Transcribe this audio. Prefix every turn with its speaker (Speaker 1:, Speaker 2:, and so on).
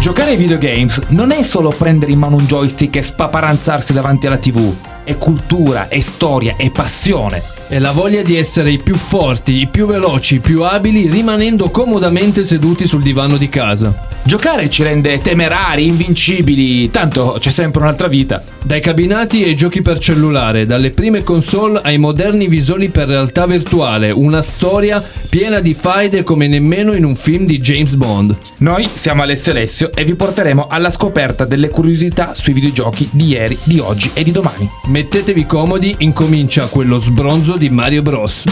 Speaker 1: Giocare ai videogames non è solo prendere in mano un joystick e spaparanzarsi davanti alla TV, è cultura, è storia, è passione.
Speaker 2: E la voglia di essere i più forti, i più veloci, i più abili, rimanendo comodamente seduti sul divano di casa.
Speaker 1: Giocare ci rende temerari, invincibili, tanto c'è sempre un'altra vita.
Speaker 2: Dai cabinati ai giochi per cellulare, dalle prime console ai moderni visori per realtà virtuale, una storia piena di faide come nemmeno in un film di James Bond.
Speaker 1: Noi siamo Alessio Alessio e vi porteremo alla scoperta delle curiosità sui videogiochi di ieri, di oggi e di domani.
Speaker 2: Mettetevi comodi, incomincia quello sbronzo di Mario Bros.